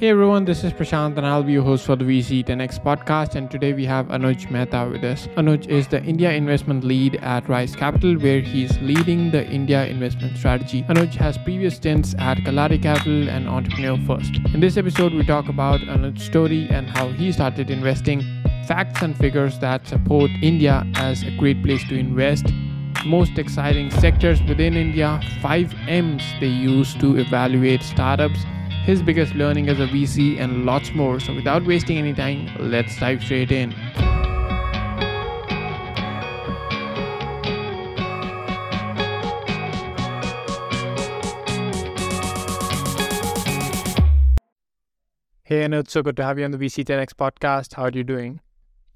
Hey everyone, this is Prashant and I'll be your host for the VC 10X podcast. And today we have Anuj Mehta with us. Anuj is the India investment lead at Rise Capital, where he's leading the India investment strategy. Anuj has previous stints at Kalaari Capital and Entrepreneur First. In this episode, we talk about Anuj's story and how he started investing, facts and figures that support India as a great place to invest, most exciting sectors within India, 5 M's they use to evaluate startups his biggest learning as a VC, and lots more. So, without wasting any time, let's dive straight in. Hey, Anuj, so good to have you on the VC 10X podcast. How are you doing?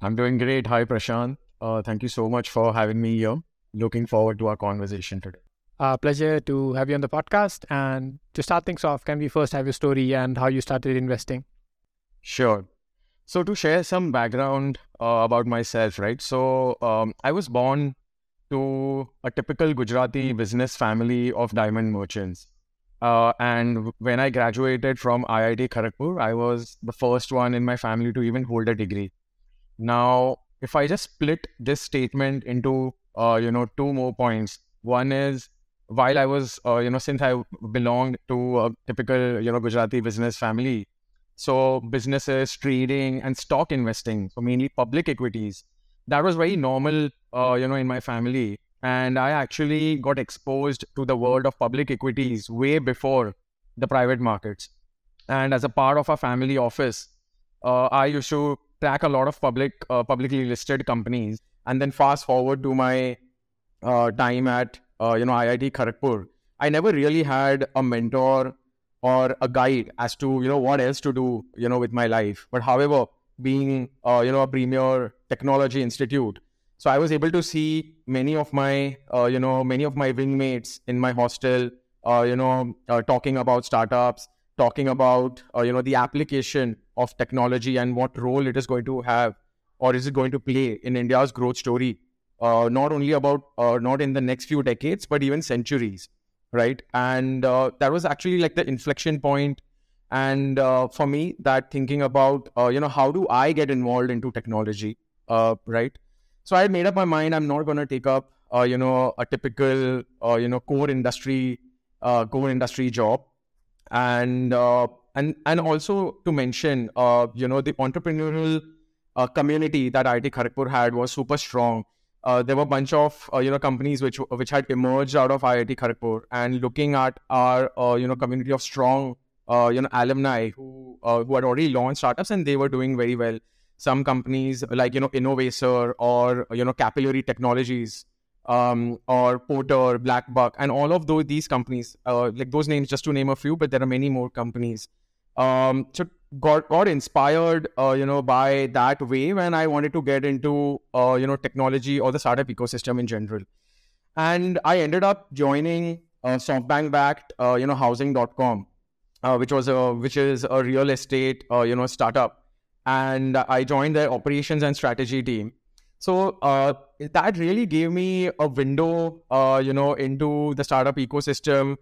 I'm doing great. Hi, Prashant. Uh, thank you so much for having me here. Looking forward to our conversation today. Uh, pleasure to have you on the podcast. And to start things off, can we first have your story and how you started investing? Sure. So, to share some background uh, about myself, right? So, um, I was born to a typical Gujarati business family of diamond merchants. Uh, and when I graduated from IIT Kharagpur, I was the first one in my family to even hold a degree. Now, if I just split this statement into, uh, you know, two more points, one is while I was, uh, you know, since I belonged to a typical, you know, Gujarati business family, so businesses, trading, and stock investing, so mainly public equities, that was very normal, uh, you know, in my family. And I actually got exposed to the world of public equities way before the private markets. And as a part of our family office, uh, I used to track a lot of public, uh, publicly listed companies. And then fast forward to my uh, time at uh, you know, IIT Kharagpur, I never really had a mentor or a guide as to, you know, what else to do, you know, with my life. But however, being, uh, you know, a premier technology institute, so I was able to see many of my, uh, you know, many of my wingmates in my hostel, uh, you know, uh, talking about startups, talking about, uh, you know, the application of technology and what role it is going to have or is it going to play in India's growth story uh, not only about uh, not in the next few decades but even centuries right? And uh, that was actually like the inflection point. and uh, for me that thinking about uh, you know how do i get involved into technology uh, right? So i made up my mind i'm not going to take up you know a typical you know core industry core industry job. And and and also to mention you know the entrepreneurial community that IIT Kharagpur had was super strong uh, there were a bunch of uh, you know companies which which had emerged out of IIT Kharagpur and looking at our uh, you know community of strong uh, you know alumni who uh, who had already launched startups and they were doing very well. Some companies like you know Innovaccer or you know Capillary Technologies um, or Porter, Blackbuck, and all of those these companies uh, like those names just to name a few, but there are many more companies. Um, so got got inspired, uh, you know, by that wave, and I wanted to get into, uh, you know, technology or the startup ecosystem in general. And I ended up joining uh, SoftBank backed, uh, you know, Housing.com, uh, which was a which is a real estate, uh, you know, startup, and I joined their operations and strategy team. So uh, that really gave me a window, uh, you know, into the startup ecosystem.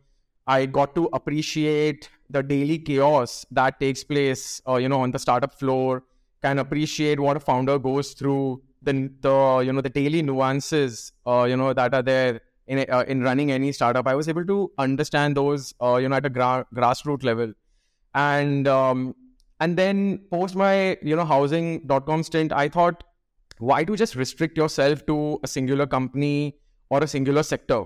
I got to appreciate the daily chaos that takes place, uh, you know, on the startup floor, can appreciate what a founder goes through, the, the you know, the daily nuances, uh, you know, that are there in uh, in running any startup. I was able to understand those, uh, you know, at a gra- grassroots level, and um, and then post my you know housing.com stint, I thought, why to just restrict yourself to a singular company or a singular sector?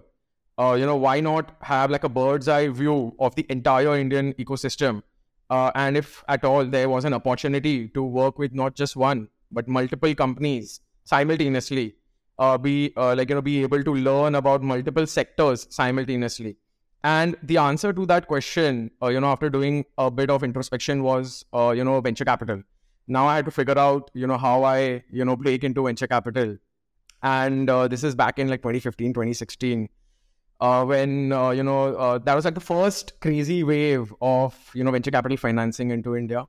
Uh, you know, why not have like a bird's eye view of the entire Indian ecosystem? Uh, and if at all there was an opportunity to work with not just one but multiple companies simultaneously, uh, be uh, like you know be able to learn about multiple sectors simultaneously. And the answer to that question, uh, you know, after doing a bit of introspection, was uh, you know venture capital. Now I had to figure out you know how I you know break into venture capital, and this is back in like 2015, 2016 uh, when uh, you know uh, that was like the first crazy wave of you know venture capital financing into India.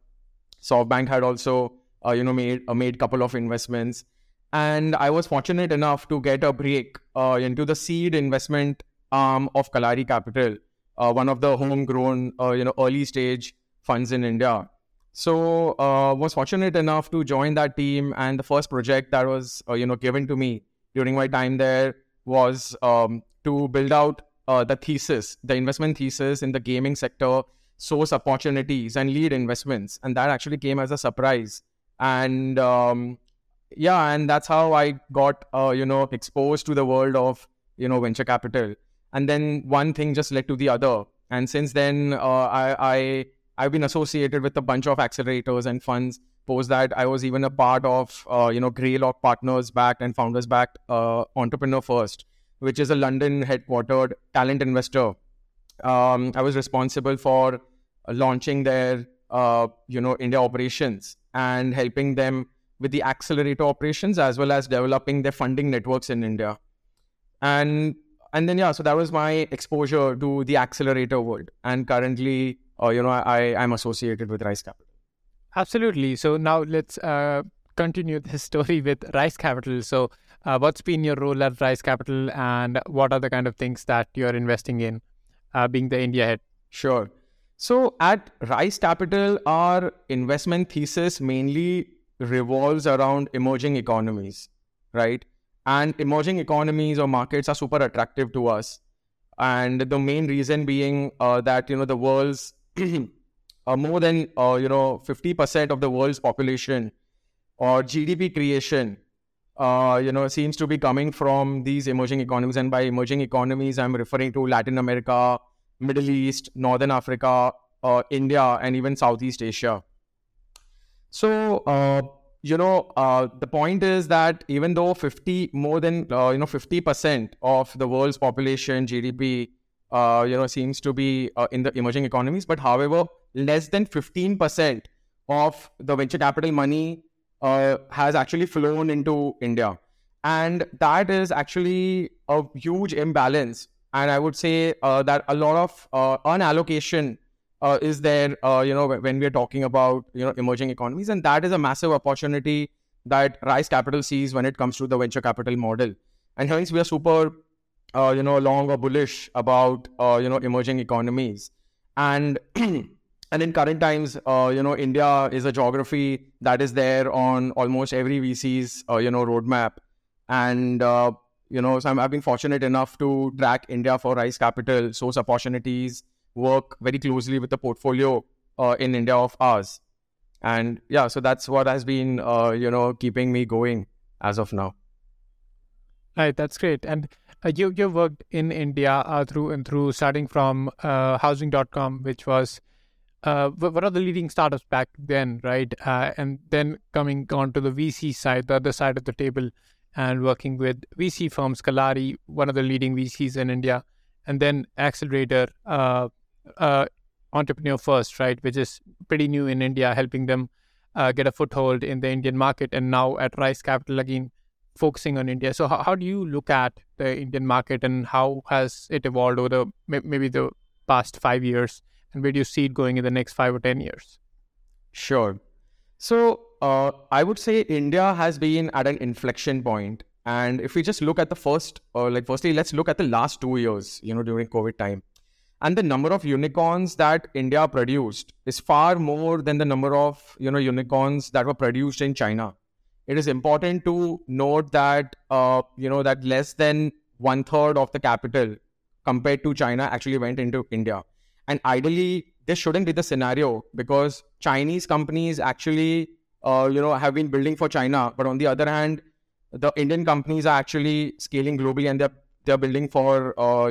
SoftBank had also uh, you know made uh, made couple of investments, and I was fortunate enough to get a break uh, into the seed investment arm of Kalaari Capital, one of the homegrown you know early stage funds in India. So was fortunate enough to join that team, and the first project that was you know given to me during my time there was um, to build out uh, the thesis, the investment thesis in the gaming sector, source opportunities and lead investments, and that actually came as a surprise. And um, yeah, and that's how I got uh, you know exposed to the world of you know venture capital. And then one thing just led to the other, and since then uh, I, I I've been associated with a bunch of accelerators and funds. Post that, I was even a part of uh, you know Greylock Partners backed and founders backed uh, Entrepreneur First, which is a London headquartered talent investor. Um, I was responsible for launching their uh, you know India operations and helping them with the accelerator operations as well as developing their funding networks in India. And and then yeah, so that was my exposure to the accelerator world. And currently, uh, you know, I I'm associated with Rise Capital. Absolutely. So now let's uh, continue this story with Rise Capital. So, uh, what's been your role at Rise Capital, and what are the kind of things that you're investing in, uh, being the India head? Sure. So at Rise Capital, our investment thesis mainly revolves around emerging economies, right? And emerging economies or markets are super attractive to us. And the main reason being uh, that, you know, the world's uh, more than, uh, you know, 50% of the world's population or GDP creation, uh, you know, seems to be coming from these emerging economies. And by emerging economies, I'm referring to Latin America, Middle East, Northern Africa, uh, India, and even Southeast Asia. So, uh, you know, uh, the point is that even though 50, more than, uh, you know, 50% of the world's population, GDP, you know, seems to be in the emerging economies, but however, less than 15% of the venture capital money has actually flown into India. And that is actually a huge imbalance and I would say uh, that a lot of uh, unallocation uh, is there, uh, you know, when we're talking about, you know, emerging economies. And that is a massive opportunity that Rise Capital sees when it comes to the venture capital model. And hence we are super, uh, you know, long or bullish about, uh, you know, emerging economies. And and in current times, you know, India is a geography that is there on almost every VC's, you know, roadmap. And you know, so i have been fortunate enough to track India for Rise Capital, source opportunities, work very closely with the portfolio uh, in India of ours. And yeah, so that's what has been, uh, you know, keeping me going as of now. Right, that's great. And uh, you you worked in India uh, through and through, starting from uh, Housing.com, which was uh, one of the leading startups back then, right? Uh, and then coming on to the VC side, the other side of the table, and working with VC firms, Kalaari, one of the leading VCs in India, and then Accelerator, uh, uh, Entrepreneur First, right, which is pretty new in India, helping them uh, get a foothold in the Indian market, and now at Rise Capital again, focusing on India. So, how, how do you look at the Indian market, and how has it evolved over the maybe the past five years, and where do you see it going in the next five or ten years? Sure. So uh, I would say India has been at an inflection point. And if we just look at the first, uh, like, firstly, let's look at the last two years, you know, during COVID time. And the number of unicorns that India produced is far more than the number of, you know, unicorns that were produced in China. It is important to note that, uh, you know, that less than one third of the capital compared to China actually went into India. And ideally, this shouldn't be the scenario because Chinese companies actually uh, you know, have been building for China. But on the other hand, the Indian companies are actually scaling globally and they're they're building for uh,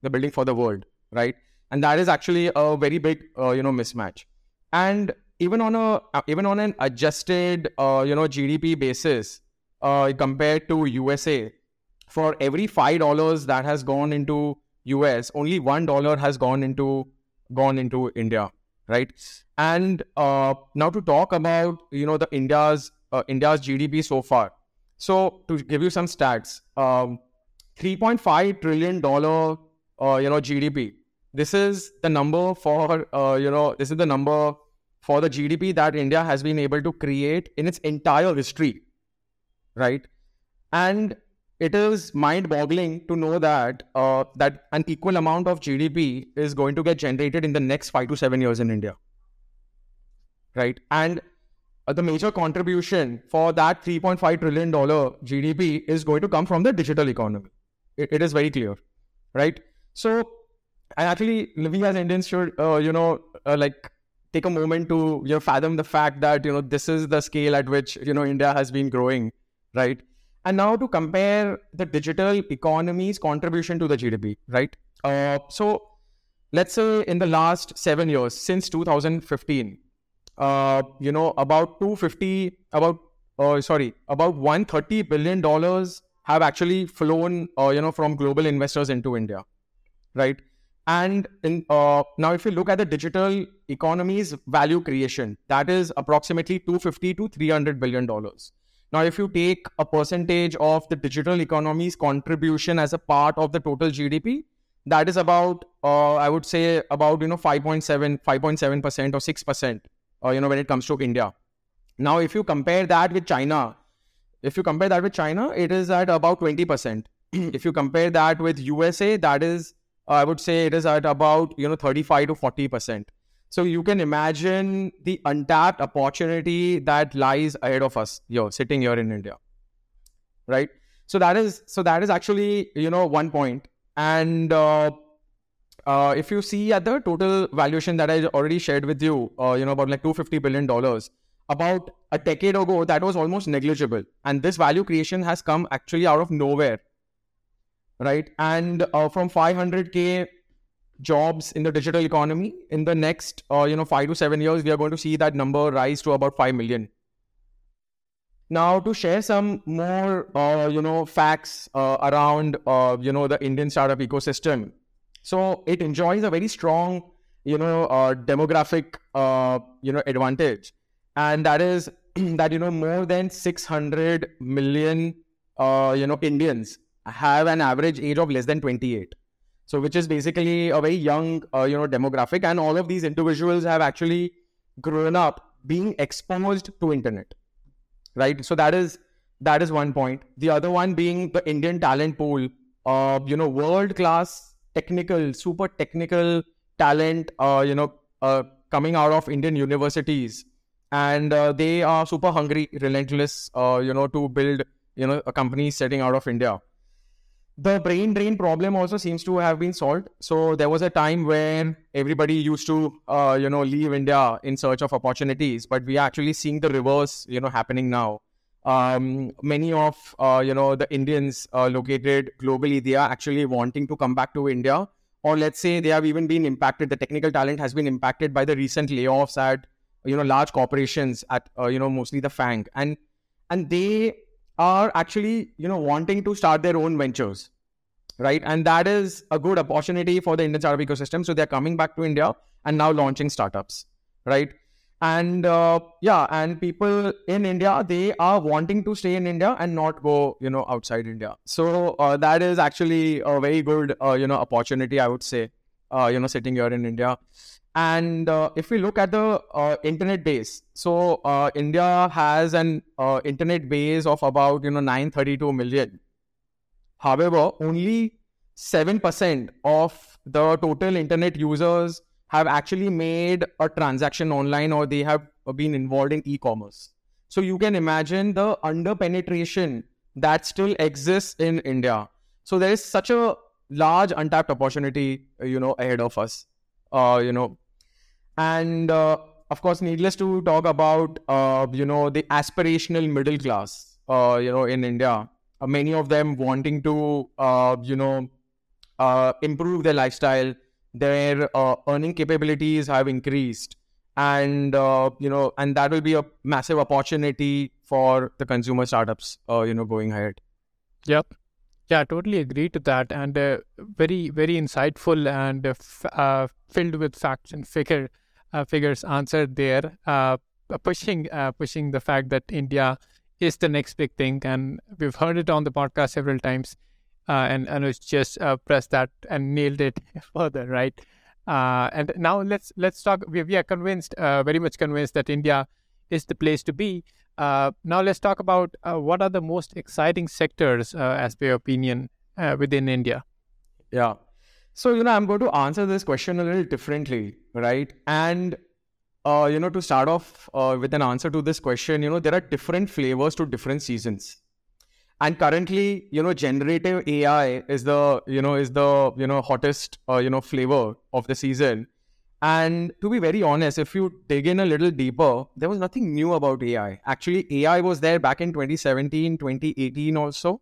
they're building for the world, right? And that is actually a very big uh, you know mismatch. And even on a uh, even on an adjusted uh, you know GDP basis uh, compared to USA, for every five dollars that has gone into US, only one dollar has gone into gone into India right? And uh, now to talk about you know the India's uh, India's GDP so far. So to give you some stats, um, 3.5 trillion dollar uh, you know GDP. This is the number for uh, you know this is the number for the GDP that India has been able to create in its entire history, right? And it is mind-boggling to know that uh, that an equal amount of GDP is going to get generated in the next five to seven years in India. right? And uh, the major contribution for that 3.5 trillion dollar GDP is going to come from the digital economy. it, it is very clear, right? So, and actually, we as Indians should, uh, you know, uh, like take a moment to you know fathom the fact that you know this is the scale at which you know India has been growing, right? And now to compare the digital economy's contribution to the GDP, right? Uh, so let's say in the last seven years, since 2015, uh, you know, about 250, about, uh, sorry, about 130 billion dollars have actually flown, uh, you know, from global investors into India, right? And in, uh, now, if you look at the digital economy's value creation, that is approximately 250 to 300 billion dollars. Now, if you take a percentage of the digital economy's contribution as a part of the total GDP, that is about, uh, I would say, about you know 5.7, 5.7 percent or six percent uh, you know, when it comes to India. Now, if you compare that with China, if you compare that with China, it is at about 20%. if you compare that with USA, that is, uh, I would say it is at about, you know, 35 to 40%. So you can imagine the untapped opportunity that lies ahead of us here, sitting here in India. Right. So that is, so that is actually, you know, one point. And, uh, uh, if you see at the total valuation that I already shared with you, uh, you know, about like $250 billion, about a decade ago, that was almost negligible. And this value creation has come actually out of nowhere, right? And uh, from 500K jobs in the digital economy, in the next, uh, you know, five to seven years, we are going to see that number rise to about 5 million. Now, to share some more, uh, you know, facts uh, around, you know, the Indian startup ecosystem, so it enjoys a very strong, you know, uh, demographic, uh, you know, advantage, and that is that you know more than 600 million, uh, you know, Indians have an average age of less than 28. So which is basically a very young, uh, you know, demographic, and all of these individuals have actually grown up being exposed to internet, right? So that is that is one point. The other one being the Indian talent pool, uh, you know, world class technical, super technical talent, uh, you know, uh, coming out of Indian universities, and uh, they are super hungry, relentless, uh, you know, to build, you know, a company setting out of India. The brain drain problem also seems to have been solved. So there was a time when everybody used to, uh, you know, leave India in search of opportunities, but we are actually seeing the reverse, you know, happening now um, many of uh, you know the Indians uh, located globally, they are actually wanting to come back to India, or let's say they have even been impacted. The technical talent has been impacted by the recent layoffs at you know large corporations at uh, you know mostly the FANG, and and they are actually you know wanting to start their own ventures, right? And that is a good opportunity for the Indian startup ecosystem. So they're coming back to India and now launching startups, right? and uh, yeah and people in india they are wanting to stay in india and not go you know outside india so uh, that is actually a very good uh, you know opportunity i would say uh, you know sitting here in india and uh, if we look at the uh, internet base so india has an internet base of about you know 932 million however only 7% of the total internet users have actually made a transaction online or they have been involved in e-commerce. So you can imagine the under penetration that still exists in India. So there is such a large untapped opportunity, you know, ahead of us, uh, you know, and uh, of course, needless to talk about, uh, you know, the aspirational middle class, uh, you know, in India. Uh, many of them wanting to, uh, you know, uh, improve their lifestyle, their earning capabilities have increased. And you know and that will be a massive opportunity for the consumer startups you know going ahead. Yep. Yeah totally agree to that. And uh, very very insightful and uh, f- uh, filled with facts and figure Uh, figures answered there uh, uh, pushing pushing the fact that india is the next big thing and we've heard it on the podcast several times uh, and Anuj just uh, pressed that and nailed it further, right? Uh, and now let's let's talk. We, we are convinced, very much convinced that India is the place to be. now let's talk about what are the most exciting sectors, as per your opinion, within India. Yeah. So, you know, I'm going to answer this question a little differently, right? And uh, you know, to start off uh, with an answer to this question, you know, there are different flavors to different seasons. And currently, you know, generative AI is the, you know, is the, you know, hottest, uh, you know, flavor of the season. And to be very honest, if you dig in a little deeper, there was nothing new about AI. Actually, AI was there back in 2017, 2018 also.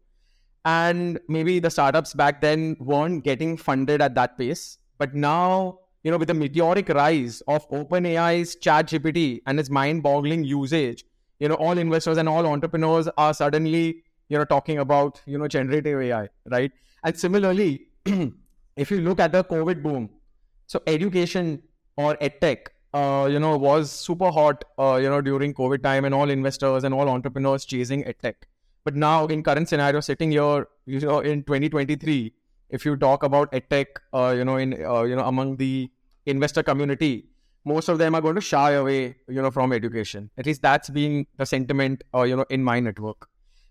And maybe the startups back then weren't getting funded at that pace. But now, you know, with the meteoric rise of OpenAI's ChatGPT and its mind-boggling usage, you know, all investors and all entrepreneurs are suddenly, you know, talking about, you know, generative AI, right? And similarly, if you look at the COVID boom, so education or edtech, uh, you know, was super hot, uh, you know, during COVID time, and all investors and all entrepreneurs chasing edtech. But now, in current scenario, sitting here, you know, in 2023, if you talk about edtech, uh, you know, in uh, you know, among the investor community, most of them are going to shy away, you know, from education. At least that's being the sentiment, uh, you know, in my network,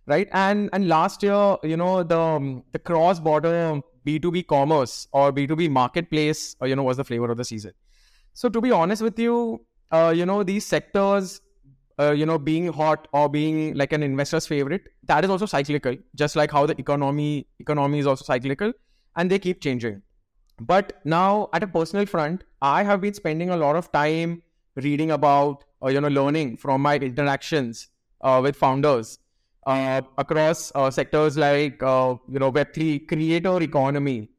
right? And and last year, you know, the um, the cross border B2B commerce or B2B marketplace, uh, you know, was the flavor of the season. So to be honest with you, uh, you know, these sectors, uh, you know, being hot or being like an investor's favorite, that is also cyclical, just like how the economy economy is also cyclical, and they keep changing. But now, at a personal front, I have been spending a lot of time reading about, or you know, learning from my interactions uh, with founders uh, across uh, sectors like uh, you know Web3, creator economy,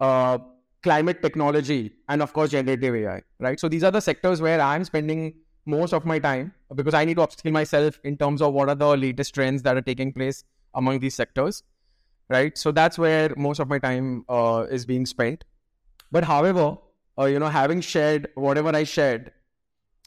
uh, climate technology, and of course generative AI. Right. So these are the sectors where I'm spending most of my time because I need to upskill myself in terms of what are the latest trends that are taking place among these sectors. Right. So that's where most of my time uh, is being spent. But however, uh, you know, having shared whatever I shared,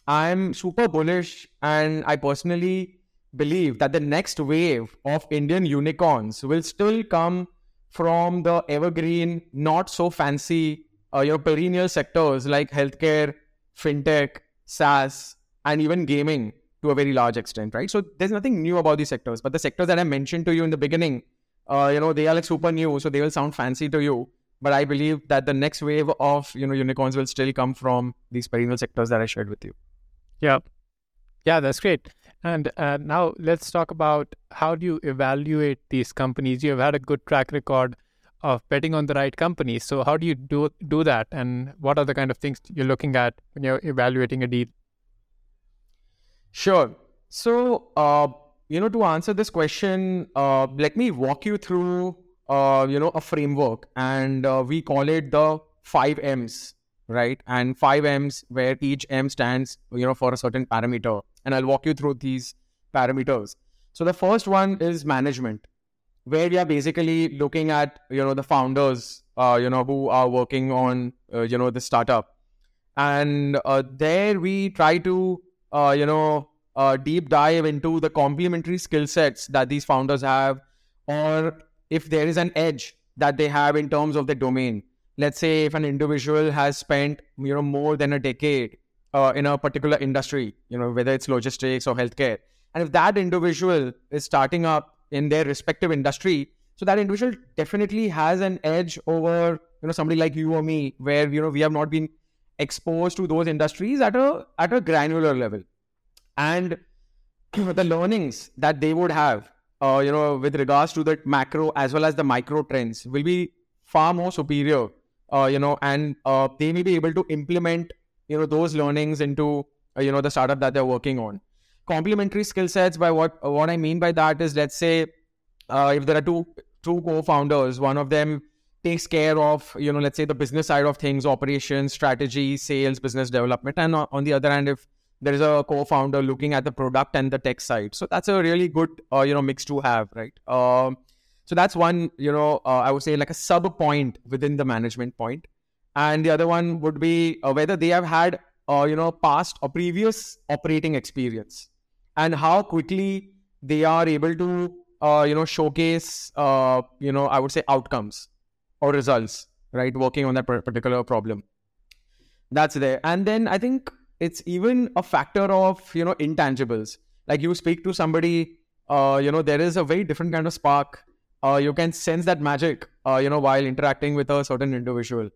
I'm super bullish, and I personally believe that the next wave of Indian unicorns will still come from the evergreen, not so fancy, uh, perennial sectors like healthcare, fintech, SaaS, and even gaming to a very large extent, right? So there's nothing new about these sectors, but the sectors that I mentioned to you in the beginning, uh, you know, they are like super new, so they will sound fancy to you. But I believe that the next wave of you know unicorns will still come from these perennial sectors that I shared with you. Yeah, yeah, that's great. And uh, now let's talk about how do you evaluate these companies? You have had a good track record of betting on the right companies. So how do you do do that? And what are the kind of things you're looking at when you're evaluating a deal? Sure. So uh, you know, to answer this question, uh, let me walk you through uh, you know a framework, and uh, we call it the five M's right? And five M's where each M stands, you know, for a certain parameter. And I'll walk you through these parameters. So the first one is management, where we are basically looking at, you know, the founders, uh, you know, who are working on, uh, you know, the startup. And there we try to, uh, you know, uh, deep dive into the complementary skill sets that these founders have, or if there is an edge that they have in terms of the domain. Let's say if an individual has spent you know more than a decade uh, in a particular industry you know whether it's logistics or healthcare and if that individual is starting up in their respective industry so that individual definitely has an edge over you know somebody like you or me where you know we have not been exposed to those industries at a at a granular level and the learnings that they would have uh, you know with regards to the macro as well as the micro trends will be far more superior uh, you know, and uh, they may be able to implement, you know, those learnings into, uh, you know, the startup that they're working on. Complementary skill sets. By what what I mean by that is, let's say, uh, if there are two two co-founders, one of them takes care of, you know, let's say the business side of things, operations, strategy, sales, business development, and on the other hand, if there is a co-founder looking at the product and the tech side, so that's a really good, uh, you know, mix to have, right? Um, so that's one, you know, uh, I would say like a sub point within the management point. And the other one would be uh, whether they have had, uh, you know, past or previous operating experience and how quickly they are able to, uh, you know, showcase, uh, you know, I would say outcomes or results, right? Working on that particular problem. That's there. And then I think it's even a factor of, you know, intangibles. Like you speak to somebody, uh, you know, there is a very different kind of spark uh, you can sense that magic, uh, you know, while interacting with a certain individual.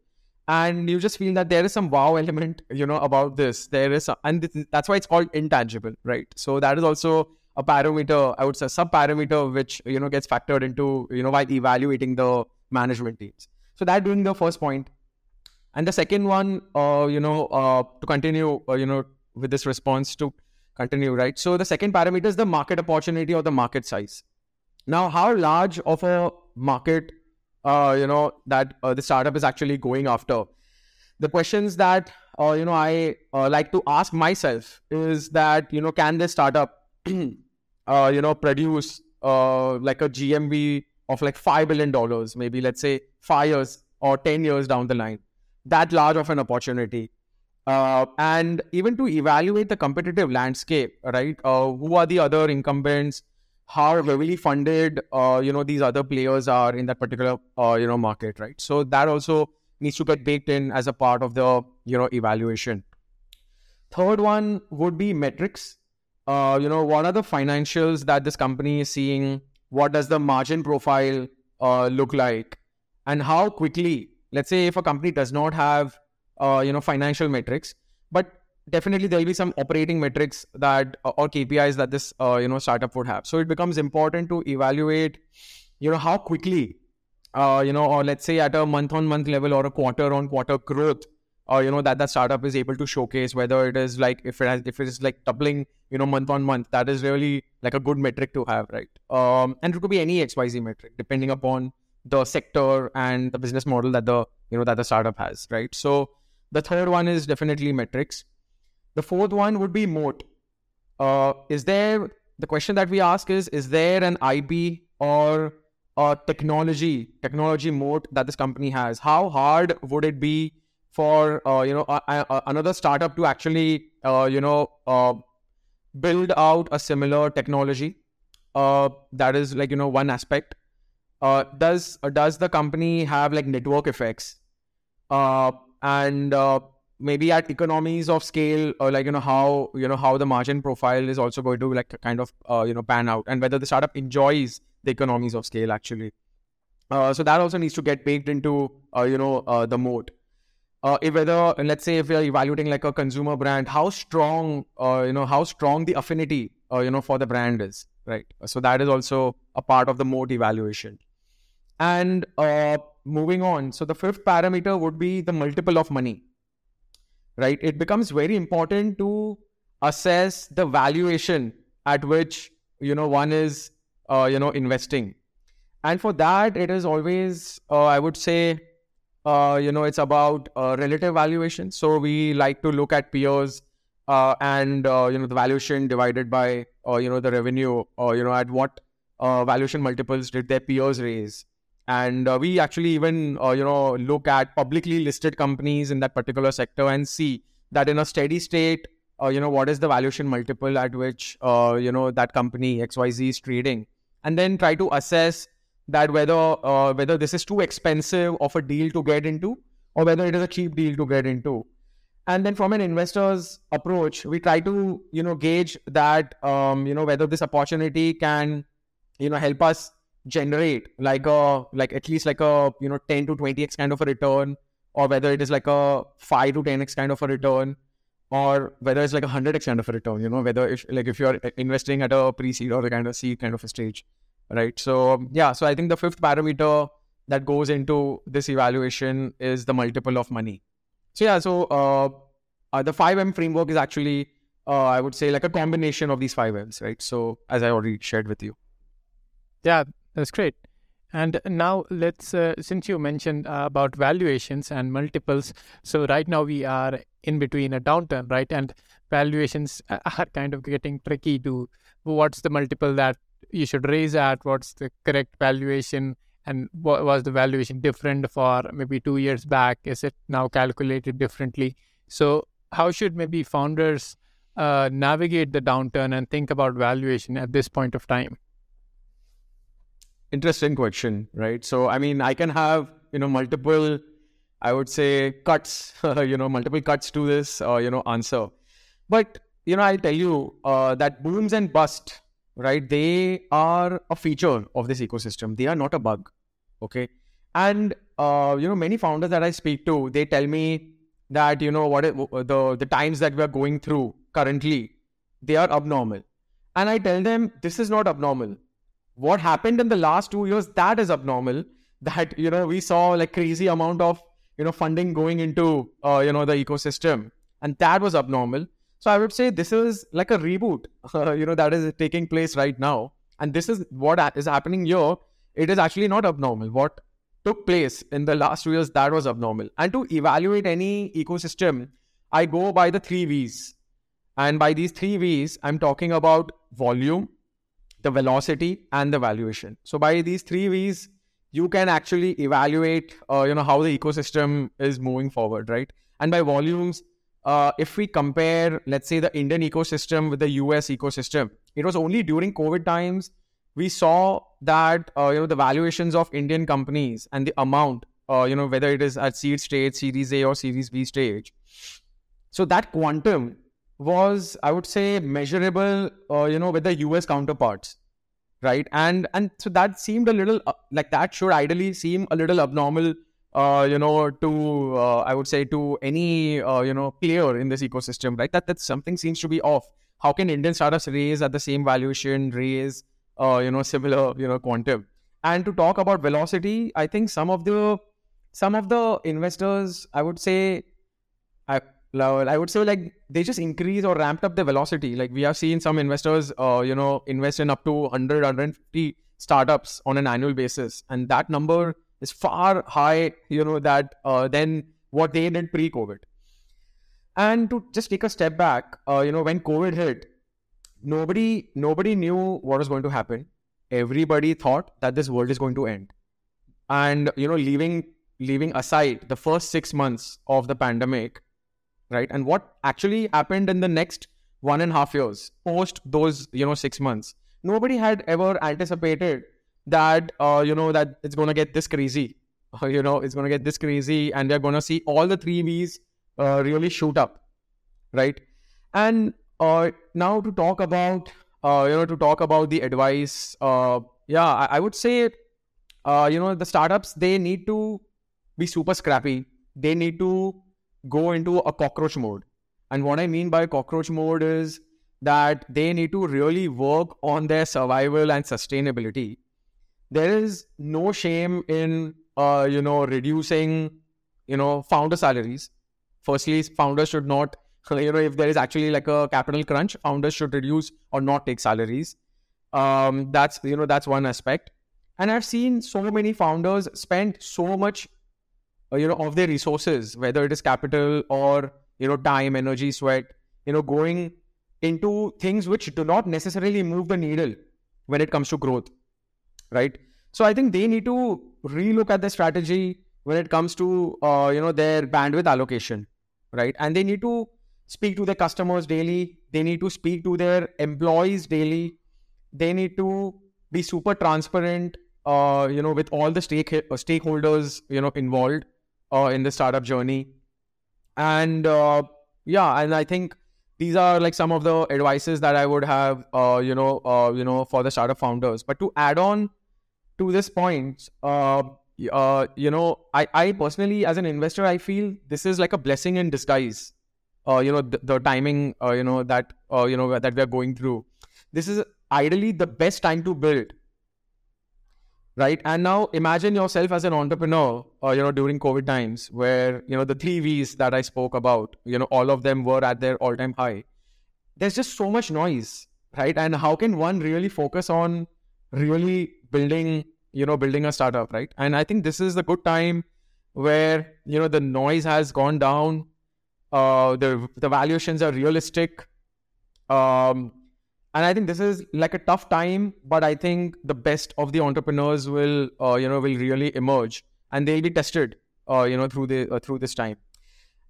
and you just feel that there is some wow element you know about this there is a, and that's why it's called intangible right so that is also a parameter i would say sub parameter which you know gets factored into you know while evaluating the management teams. So that being the first point. And the second one uh, you know uh, to continue uh, you know with this response to continue right? So the second parameter is the market opportunity or the market size. Now how large of a market uh, you know that uh, the startup is actually going after? The questions that uh, you know i like to ask myself is that you know can this startup you know produce like a gmv of like 5 billion dollars maybe let's say 5 years or 10 years down the line that large of an opportunity. Uh, and even to evaluate the competitive landscape right uh, who are the other incumbents? How heavily funded uh, you know these other players are in that particular uh, you know market right? So that also needs to get baked in as a part of the you know evaluation. Third one would be metrics. Uh, you know what are the financials that this company is seeing what does the margin profile uh, look like and how quickly let's say if a company does not have uh, you know financial metrics but definitely there will be some operating metrics that uh, or KPIs that this uh, you know startup would have. So it becomes important to evaluate, you know, how quickly, uh, you know, or let's say at a month on month level or a quarter on quarter growth, or you know that that startup is able to showcase whether it is like if it has if it is like doubling, you know, month on month. That is really like a good metric to have, right? Um, and it could be any X Y Z metric depending upon the sector and the business model that the you know that the startup has, right? So the third one is definitely metrics the fourth one would be moat. Uh, is there the question that we ask is is there an IP or a technology technology moat that this company has? How hard would it be for uh, you know another startup to actually uh, you know uh, build out a similar technology? Uh, that is like you know one aspect. Uh, does does the company have like network effects? and maybe at economies of scale or like you know how you know how the margin profile is also going to like kind of uh, you know pan out and whether the startup enjoys the economies of scale actually uh, so that also needs to get baked into uh, you know uh, the moat uh, if whether let's say if you're evaluating like a consumer brand how strong uh, you know how strong the affinity you know for the brand is right? So that is also a part of the moat evaluation. And moving on. So the fifth parameter would be the multiple of money right? It becomes very important to assess the valuation at which you know one is uh, you know investing, and for that it is always uh, I would say uh, you know it's about uh, relative valuation. So we like to look at peers uh, and uh, you know the valuation divided by you know the revenue or you know at what valuation multiples did their peers raise and uh, we actually even uh, you know look at publicly listed companies in that particular sector and see that in a steady state uh, you know what is the valuation multiple at which uh, you know that company xyz is trading and then try to assess that whether uh, whether this is too expensive of a deal to get into or whether it is a cheap deal to get into. And then from an investor's approach we try to you know gauge that um, you know whether this opportunity can you know help us generate like a like at least like a you know 10 to 20x kind of a return or whether it is like a 5 to 10x kind of a return or whether it's like a 100x kind of a return you know whether if like if you're investing at a pre-seed or a kind of seed kind of a stage right so yeah so i think the fifth parameter that goes into this evaluation is the multiple of money so yeah so uh, uh the 5m framework is actually uh, i would say like a combination of these five m's right so as i already shared with you yeah that's great. And now let's, uh, since you mentioned uh, about valuations and multiples, so right now we are in between a downturn, right? And valuations are kind of getting tricky to what's the multiple that you should raise at, what's the correct valuation, and what was the valuation different for maybe two years back? Is it now calculated differently? So, how should maybe founders uh, navigate the downturn and think about valuation at this point of time? interesting question, right? So, I mean, I can have, you know, multiple, I would say, cuts, you know, multiple cuts to this, uh, you know, answer. But, you know, I'll tell you uh, that booms and bust, right? They are a feature of this ecosystem. They are not a bug. Okay. And uh, you know, many founders that I speak to, they tell me that you know what it, the the times that we are going through currently, they are abnormal, and I tell them this is not abnormal. What happened in the last two years that is abnormal. That you know we saw like crazy amount of you know funding going into uh, you know the ecosystem, and that was abnormal. So I would say this is like a reboot, uh, you know, that is taking place right now, and this is what is happening here. It is actually not abnormal. What took place in the last two years, that was abnormal. And to evaluate any ecosystem, I go by the three V's. And by these three V's, I'm talking about volume, the velocity, and the valuation. So by these three V's, you can actually evaluate, uh, you know, how the ecosystem is moving forward, right? And by volumes, uh, if we compare, let's say, the Indian ecosystem with the US ecosystem, it was only during COVID times we saw that uh, you know the valuations of Indian companies and the amount, uh, you know, whether it is at seed stage, Series A or Series B stage. So that quantum was, I would say, measurable, uh, you know, with the US counterparts, right? And and so that seemed a little uh, like that should ideally seem a little abnormal, uh, you know, to uh, I would say to any uh, you know player in this ecosystem, right? That that something seems to be off. How can Indian startups raise at the same valuation, raise uh, you know similar you know quantum and to talk about velocity i think some of the some of the investors i would say i I would say like they just increase or ramped up the velocity. Like we have seen some investors, uh, you know, invest in up to 100, 150 startups on an annual basis, and that number is far high, you know, that uh, than what they did pre-COVID. And to just take a step back, uh, you know, when COVID hit, nobody nobody knew what was going to happen. Everybody thought that this world is going to end. And you know, leaving leaving aside the first six months of the pandemic, right? And what actually happened in the next one and a half years post those you know six months, nobody had ever anticipated that uh, you know that it's to get this crazy. You know, it's to get this crazy, and they're to see all the three V's uh, really shoot up, right? And uh, now to talk about uh, you know to talk about the advice uh, yeah I, I, would say uh, you know the startups they need to be super scrappy they need to go into a cockroach mode and what i mean by cockroach mode is that they need to really work on their survival and sustainability there is no shame in uh, you know reducing you know founder salaries. Firstly founders should not you know if there is actually like a capital crunch founders should reduce or not take salaries. Um, that's you know that's one aspect. And i've seen so many founders spend so much uh, you know of their resources whether it is capital or you know time energy sweat you know going into things which do not necessarily move the needle when it comes to growth right so i think they need to relook at the strategy when it comes to uh, you know their bandwidth allocation right and they need to speak to their customers daily. They need to speak to their employees daily. They need to be super transparent, uh, you know, with all the stake uh, stakeholders, you know, involved uh, in the startup journey. And uh, yeah, and I think these are like some of the advices that I would have, uh, you know, uh, you know, for the startup founders. But to add on to this point, uh, uh, you know, I, I personally, as an investor, I feel this is like a blessing in disguise. Uh, you know the, the timing uh, you know that uh, you know that we are going through. This is ideally the best time to build right? And now imagine yourself as an entrepreneur uh, you know during covid times where you know the three v's that i spoke about you know all of them were at their all time high. There's just so much noise right? And how can one really focus on really building you know building a startup right? And i think this is the good time where you know the noise has gone down. Uh, the the valuations are realistic. Um, and I think this is like a tough time, but I think the best of the entrepreneurs will, uh, you know, will really emerge, and they'll be tested, uh, you know, through the uh, through this time.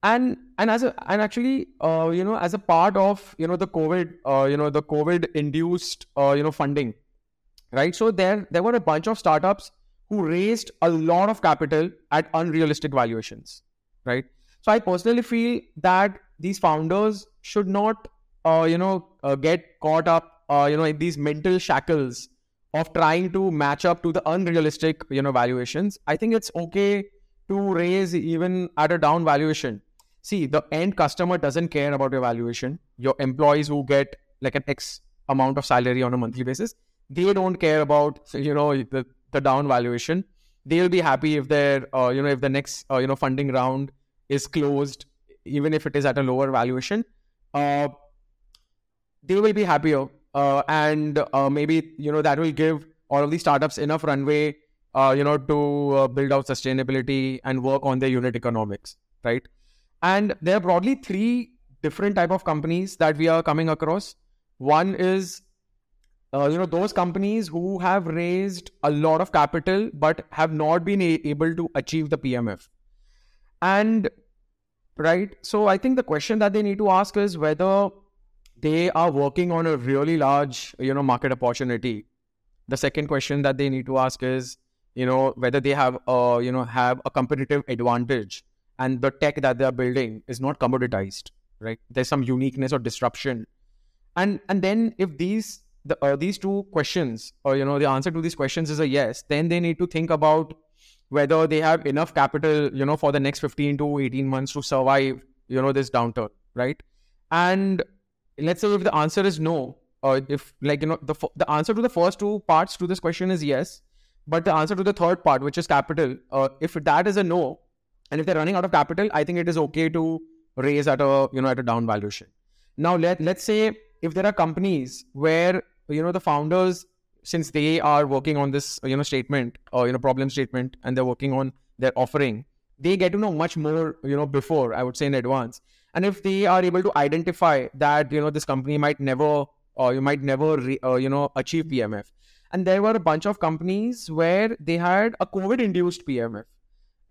And and as a and actually, uh, you know, as a part of you know the COVID, uh, you know, the COVID induced, uh, you know, funding, right? So there there were a bunch of startups who raised a lot of capital at unrealistic valuations, right? So I personally feel that these founders should not, uh, you know, uh, get caught up, uh, you know, in these mental shackles of trying to match up to the unrealistic, you know, valuations. I think it's okay to raise even at a down valuation. See, the end customer doesn't care about your valuation. Your employees who get like an X amount of salary on a monthly basis, they don't care about you know the, the down valuation. They'll be happy if their uh, you know if the next uh, you know funding round is closed, even if it is at a lower valuation. Uh, they will be happier, uh, and uh, maybe you know that will give all of these startups enough runway uh, you know, to uh, build out sustainability and work on their unit economics, right? And there are broadly three different type of companies that we are coming across. One is, uh, you know, those companies who have raised a lot of capital but have not been a- able to achieve the PMF. And right, so I think the question that they need to ask is whether they are working on a really large, you know, market opportunity. The second question that they need to ask is you know whether they have uh you know have a competitive advantage and the tech that they are building is not commoditized right? There's some uniqueness or disruption. And and then if these the uh, these two questions or you know the answer to these questions is a yes then they need to think about whether they have enough capital you know for the next 15 to 18 months to survive you know this downturn right? And let's say if the answer is no or if like you know the the answer to the first two parts to this question is yes but the answer to the third part, which is capital, uh, if that is a no, and if they're running out of capital, I think it is okay to raise at a you know at a down valuation. Now let let's say if there are companies where you know the founders, since they are working on this you know statement or you know problem statement, and they're working on their offering, they get to know much more you know before I would say in advance. And if they are able to identify that you know this company might never or you might never re, uh, you know achieve PMF, and there were a bunch of companies where they had a COVID induced PMF.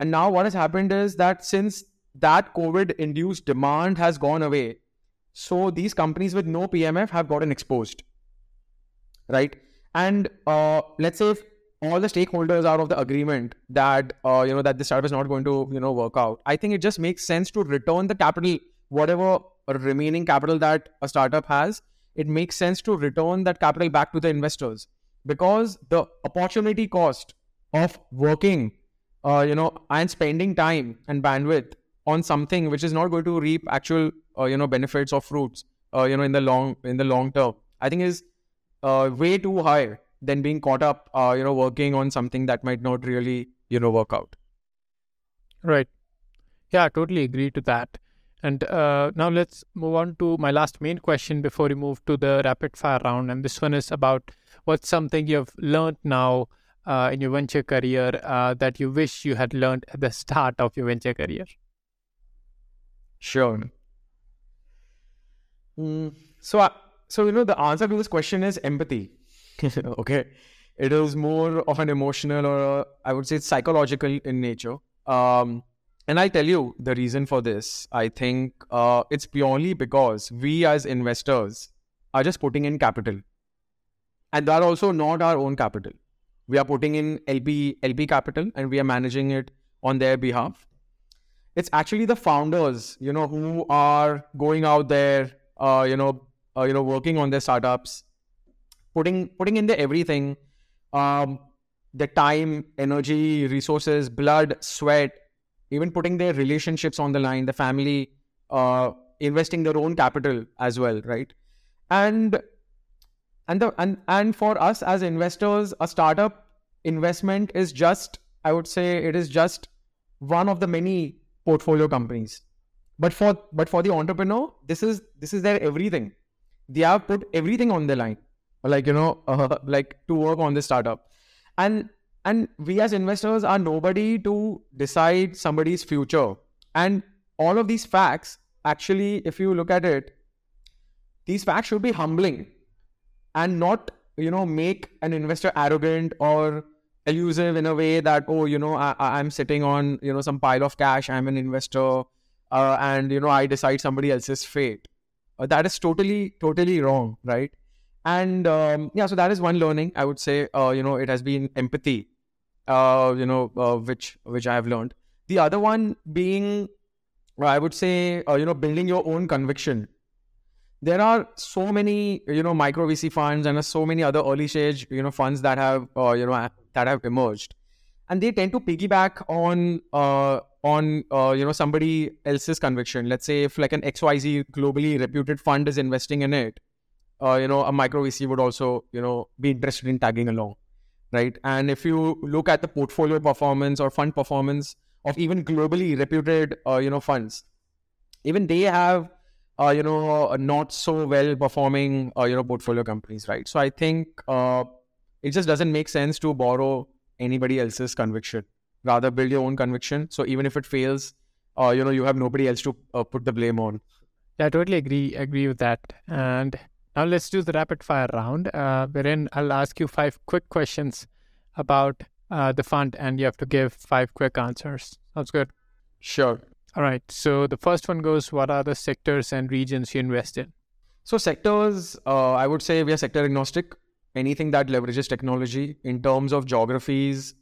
And now what has happened is that since that COVID induced demand has gone away, so these companies with no PMF have gotten exposed. Right. And uh, let's say if all the stakeholders are of the agreement that uh, you know that the startup is not going to you know work out, I think it just makes sense to return the capital, whatever remaining capital that a startup has. It makes sense to return that capital back to the investors because the opportunity cost of working uh, you know and spending time and bandwidth on something which is not going to reap actual uh, you know benefits or fruits uh, you know in the long in the long term i think is uh, way too high than being caught up uh, you know working on something that might not really you know work out right yeah totally agree to that and uh, now let's move on to my last main question before we move to the rapid fire round. And this one is about what's something you've learned now uh, in your venture career uh, that you wish you had learned at the start of your venture career? Sure. Mm, so, uh, so you know, the answer to this question is empathy. okay, it is more of an emotional or I would say psychological in nature. Um, and I'll tell you the reason for this. I think uh, it's purely because we as investors are just putting in capital. And that also not our own capital. We are putting in LP, LP capital and we are managing it on their behalf. It's actually the founders, you know, who are going out there, uh, you know, uh, you know, working on their startups, putting putting in the everything, um, the time, energy, resources, blood, sweat, even putting their relationships on the line, the family, uh, investing their own capital as well, right? And and the and and for us as investors, a startup investment is just, I would say, it is just one of the many portfolio companies. But for but for the entrepreneur, this is this is their everything. They have put everything on the line, like you know, uh, like to work on this startup, and and we as investors are nobody to decide somebody's future. And all of these facts, actually, if you look at it, these facts should be humbling and not, you know, make an investor arrogant or elusive in a way that, oh, you know, I, I'm sitting on, you know, some pile of cash, I'm an investor, uh, and, you know, I decide somebody else's fate. Uh, that is totally, totally wrong, right? And um, yeah, so that is one learning I would say. Uh, you know, it has been empathy uh, you know, uh, which which I have learned. The other one being, I would say, uh, you know, building your own conviction. There are so many, you know, micro VC funds and so many other early stage, you know, funds that have, uh, you know, that have emerged, and they tend to piggyback on uh, on uh, you know somebody else's conviction. Let's say if like an XYZ globally reputed fund is investing in it, uh, you know a micro VC would also you know be interested in tagging along, right? And if you look at the portfolio performance or fund performance of even globally reputed uh, you know funds, even they have uh, you know not so well performing uh, you know portfolio companies, right? So I think uh, it just doesn't make sense to borrow anybody else's conviction rather build your own conviction so even if it fails uh, you know you have nobody else to uh, put the blame on yeah i totally agree agree with that and now let's do the rapid fire round uh, wherein i'll ask you five quick questions about uh, the fund and you have to give five quick answers sounds good sure all right so the first one goes what are the sectors and regions you invest in so sectors uh, i would say we are sector agnostic anything that leverages technology in terms of geographies,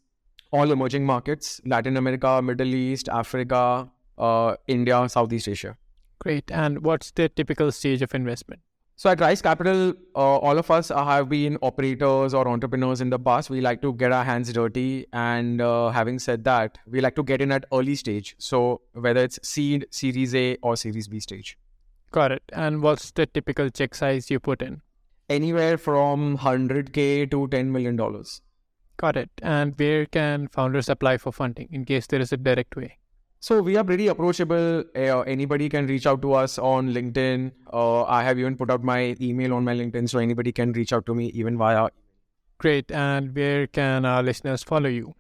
all emerging markets, Latin America, Middle East, Africa, uh, India, Southeast Asia. Great. And what's the typical stage of investment? So at Rise Capital, uh, all of us have been operators or entrepreneurs in the past. We like to get our hands dirty, and uh, having said that, we like to get in at early stage. So whether it's seed, Series A, or Series B stage. Got it. And what's the typical check size you put in? anywhere from 100k to 10 million dollars got it and where can founders apply for funding in case there is a direct way so we are pretty approachable uh, anybody can reach out to us on linkedin uh, i have even put out my email on my linkedin so anybody can reach out to me even via great and where can our listeners follow you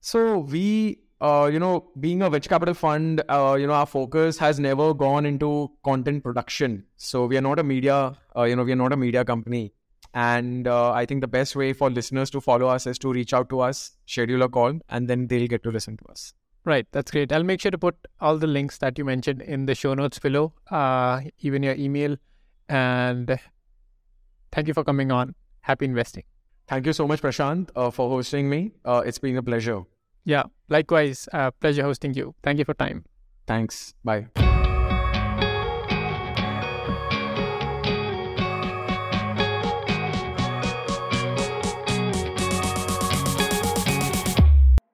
so we uh, you know, being a venture capital fund, uh, you know, our focus has never gone into content production. So we are not a media, uh, you know, we are not a media company. And uh, I think the best way for listeners to follow us is to reach out to us, schedule a call, and then they'll get to listen to us. Right, that's great. I'll make sure to put all the links that you mentioned in the show notes below, uh, even your email. And thank you for coming on. Happy investing. Thank you so much, Prashant, uh, for hosting me. it's been a pleasure. Yeah, likewise. Uh, pleasure hosting you. Thank you for time. Thanks. Bye.